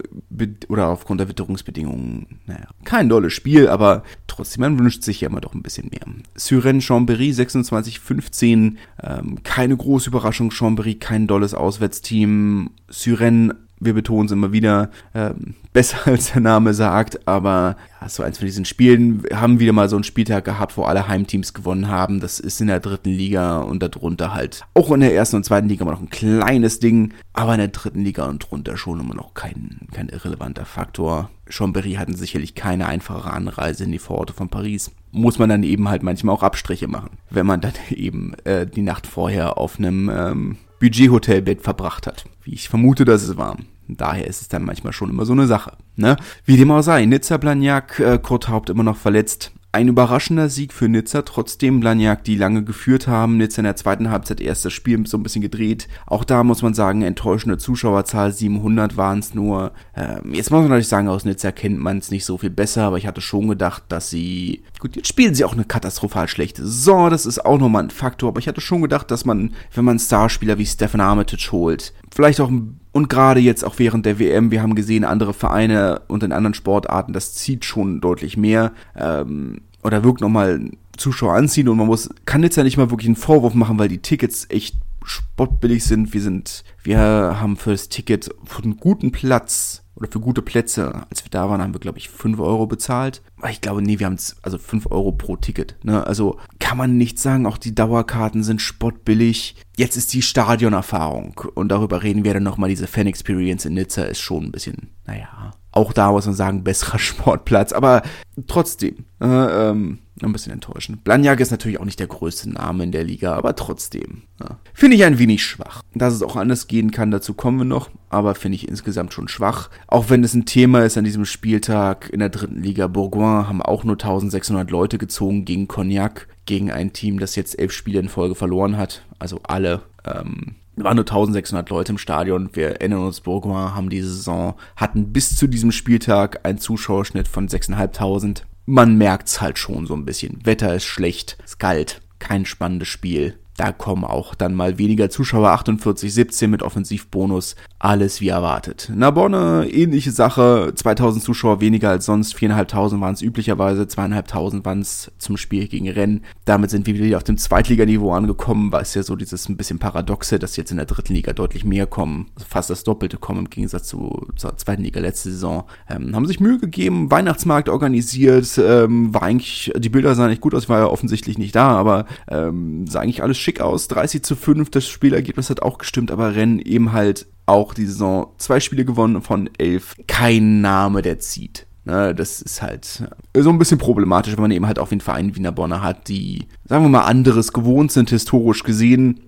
oder aufgrund der Witterungsbedingungen, naja, kein dolles Spiel, aber trotzdem, man wünscht sich ja immer doch ein bisschen mehr. Syren Chambéry 26-15, ähm, keine große Überraschung, Chambéry kein dolles Auswärtsteam. Syren wir betonen es immer wieder, äh, besser als der Name sagt, aber ja, so eins von diesen Spielen, haben wieder mal so einen Spieltag gehabt, wo alle Heimteams gewonnen haben. Das ist in der dritten Liga und darunter halt auch in der ersten und zweiten Liga immer noch ein kleines Ding, aber in der dritten Liga und drunter schon immer noch kein, kein irrelevanter Faktor. Chambéry hatten sicherlich keine einfache Anreise in die Vororte von Paris. Muss man dann eben halt manchmal auch Abstriche machen, wenn man dann eben äh, die Nacht vorher auf einem ähm, Budgethotelbett verbracht hat. Wie ich vermute, dass es war. Daher ist es dann manchmal schon immer so eine Sache. Ne? Wie dem auch sei, Nizza Blagnac, äh, Kurt Haupt immer noch verletzt. Ein überraschender Sieg für Nizza, trotzdem Blagnac, die lange geführt haben. Nizza in der zweiten Halbzeit erst das Spiel so ein bisschen gedreht. Auch da muss man sagen, enttäuschende Zuschauerzahl, 700 waren es nur. Ähm, jetzt muss man natürlich sagen, aus Nizza kennt man es nicht so viel besser, aber ich hatte schon gedacht, dass sie... Gut, jetzt spielen sie auch eine katastrophal schlechte Saison, das ist auch nochmal ein Faktor, aber ich hatte schon gedacht, dass man, wenn man Starspieler wie Stefan Armitage holt, vielleicht auch und gerade jetzt auch während der WM, wir haben gesehen, andere Vereine und in anderen Sportarten, das zieht schon deutlich mehr ähm, oder wirkt nochmal Zuschauer anziehen und man muss, kann jetzt ja nicht mal wirklich einen Vorwurf machen, weil die Tickets echt spottbillig sind. Wir sind, wir haben für das Ticket einen guten Platz oder für gute Plätze, als wir da waren, haben wir, glaube ich, 5 Euro bezahlt. Ich glaube, nee, wir haben also 5 Euro pro Ticket. Ne? Also kann man nicht sagen, auch die Dauerkarten sind spottbillig. Jetzt ist die Stadionerfahrung und darüber reden wir dann nochmal. Diese Fan-Experience in Nizza ist schon ein bisschen, naja, auch da muss man sagen, besserer Sportplatz, aber trotzdem, äh, ähm, ein bisschen enttäuschend. Blagnac ist natürlich auch nicht der größte Name in der Liga, aber trotzdem. Ja. Finde ich ein wenig schwach. Dass es auch anders gehen kann, dazu kommen wir noch, aber finde ich insgesamt schon schwach. Auch wenn es ein Thema ist an diesem Spieltag in der dritten Liga. Bourgoin haben auch nur 1600 Leute gezogen gegen Cognac, gegen ein Team, das jetzt elf Spiele in Folge verloren hat. Also alle. Ähm, waren nur 1600 Leute im Stadion. Wir erinnern uns, Bourgoin haben diese Saison, hatten bis zu diesem Spieltag einen Zuschauerschnitt von 6.500 man merkt's halt schon so ein bisschen. Wetter ist schlecht, es kalt, kein spannendes Spiel. Da kommen auch dann mal weniger Zuschauer, 48, 17 mit Offensivbonus. Alles wie erwartet. Narbonne, ähnliche Sache. 2000 Zuschauer weniger als sonst. 4.500 waren es üblicherweise. 2.500 waren es zum Spiel gegen Rennen. Damit sind wir wieder auf dem Zweitliganiveau angekommen. War es ja so dieses ein bisschen Paradoxe, dass jetzt in der dritten Liga deutlich mehr kommen. Fast das Doppelte kommen im Gegensatz zu, zur zweiten Liga letzte Saison. Ähm, haben sich Mühe gegeben, Weihnachtsmarkt organisiert. Ähm, war eigentlich, die Bilder sahen echt gut aus. Ich war ja offensichtlich nicht da, aber ähm, sah eigentlich alles schick aus. 30 zu 5, das Spielergebnis hat auch gestimmt, aber Rennen eben halt auch die Saison zwei Spiele gewonnen von elf. Kein Name, der zieht. Ne, das ist halt so ein bisschen problematisch, wenn man eben halt auch den Verein Wiener Bonner hat, die, sagen wir mal, anderes gewohnt sind, historisch gesehen.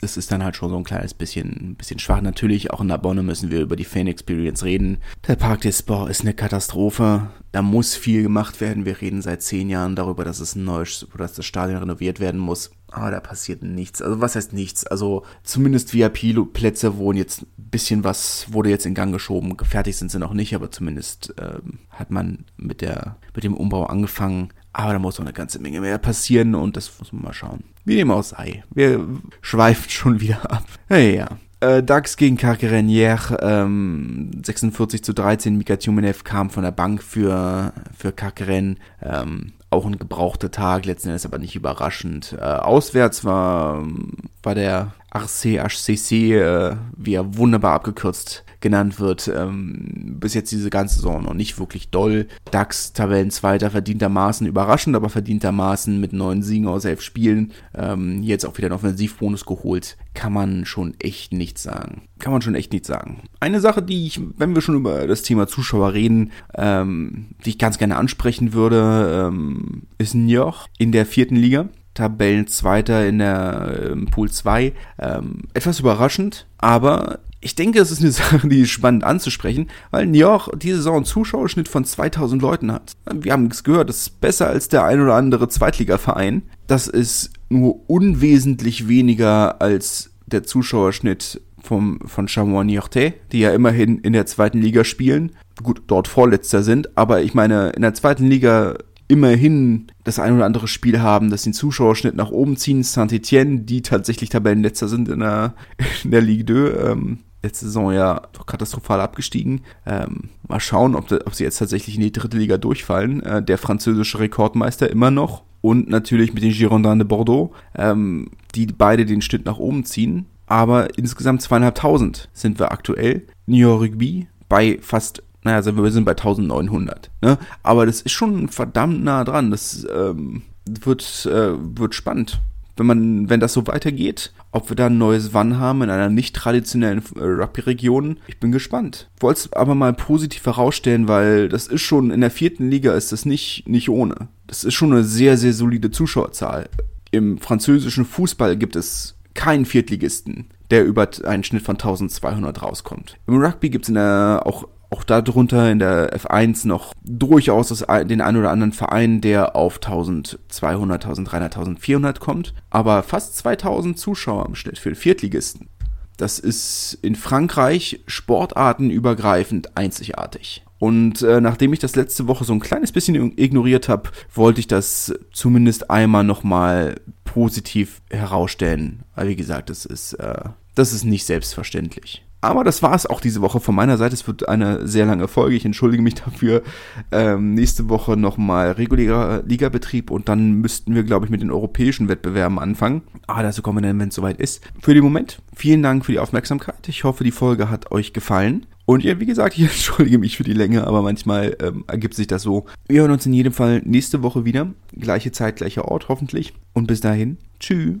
Das ist dann halt schon so ein kleines bisschen, bisschen schwach. Natürlich, auch in der Bonne müssen wir über die Fan Experience reden. Der Parc des Sports ist eine Katastrophe. Da muss viel gemacht werden. Wir reden seit zehn Jahren darüber, dass es ein neues, dass das Stadion renoviert werden muss. Aber da passiert nichts. Also was heißt nichts? Also zumindest VIP-Plätze wurden jetzt ein bisschen was, wurde jetzt in Gang geschoben. Fertig sind sie noch nicht, aber zumindest ähm, hat man mit der, mit dem Umbau angefangen. Aber da muss noch eine ganze Menge mehr passieren und das muss man mal schauen. Wie dem auch sei. Wir schweifen schon wieder ab. Ja, ja. Äh, DAX gegen Carquerenière, ähm, 46 zu 13. Mika Tjumenev kam von der Bank für, für Carqueren. Ähm, auch ein gebrauchter Tag, letzten Endes aber nicht überraschend. Äh, auswärts war, war der RCHCC, äh, wie er wunderbar abgekürzt genannt wird, ähm, bis jetzt diese ganze Saison noch nicht wirklich doll. DAX Tabellenzweiter verdientermaßen überraschend, aber verdientermaßen mit neun Siegen aus elf Spielen. Ähm, jetzt auch wieder einen Offensivbonus geholt. Kann man schon echt nichts sagen. Kann man schon echt nichts sagen. Eine Sache, die ich, wenn wir schon über das Thema Zuschauer reden, ähm, die ich ganz gerne ansprechen würde, ähm, ist Njoch in der vierten Liga. Tabellenzweiter in der ähm, Pool 2. Ähm, etwas überraschend, aber ich denke, es ist eine Sache, die spannend anzusprechen, weil New York diese Saison einen Zuschauerschnitt von 2000 Leuten hat. Wir haben es gehört, das ist besser als der ein oder andere Zweitligaverein. Das ist nur unwesentlich weniger als der Zuschauerschnitt vom, von Chamois-Niortais, die ja immerhin in der zweiten Liga spielen. Gut, dort Vorletzter sind, aber ich meine, in der zweiten Liga immerhin das ein oder andere Spiel haben, das den Zuschauerschnitt nach oben ziehen. Saint-Etienne, die tatsächlich Tabellenletzter sind in der, in der Ligue 2, ähm, letzte Saison ja katastrophal abgestiegen. Ähm, mal schauen, ob, ob, sie jetzt tatsächlich in die dritte Liga durchfallen. Äh, der französische Rekordmeister immer noch. Und natürlich mit den Girondins de Bordeaux, ähm, die beide den Schnitt nach oben ziehen. Aber insgesamt zweieinhalbtausend sind wir aktuell. New York Rugby bei fast naja, also wir sind bei 1900. Ne? Aber das ist schon verdammt nah dran. Das ähm, wird, äh, wird spannend. Wenn man, wenn das so weitergeht, ob wir da ein neues Wann haben in einer nicht traditionellen äh, Rugby-Region, ich bin gespannt. Wollte es aber mal positiv herausstellen, weil das ist schon, in der vierten Liga ist das nicht, nicht ohne. Das ist schon eine sehr, sehr solide Zuschauerzahl. Im französischen Fußball gibt es keinen Viertligisten, der über einen Schnitt von 1200 rauskommt. Im Rugby gibt es auch auch darunter in der F1 noch durchaus das, den ein oder anderen Verein, der auf 1200, 1300, 1400 kommt, aber fast 2000 Zuschauer im Schnitt für den Viertligisten. Das ist in Frankreich sportartenübergreifend einzigartig. Und äh, nachdem ich das letzte Woche so ein kleines bisschen ignoriert habe, wollte ich das zumindest einmal nochmal positiv herausstellen. Weil wie gesagt, das ist, äh, das ist nicht selbstverständlich. Aber das war es auch diese Woche von meiner Seite. Es wird eine sehr lange Folge. Ich entschuldige mich dafür. Ähm, nächste Woche nochmal regulärer Ligabetrieb und dann müssten wir, glaube ich, mit den europäischen Wettbewerben anfangen. Aber dazu kommen wir dann, wenn es soweit ist. Für den Moment, vielen Dank für die Aufmerksamkeit. Ich hoffe, die Folge hat euch gefallen. Und ja, wie gesagt, ich entschuldige mich für die Länge, aber manchmal ähm, ergibt sich das so. Wir hören uns in jedem Fall nächste Woche wieder. Gleiche Zeit, gleicher Ort hoffentlich. Und bis dahin, tschüss.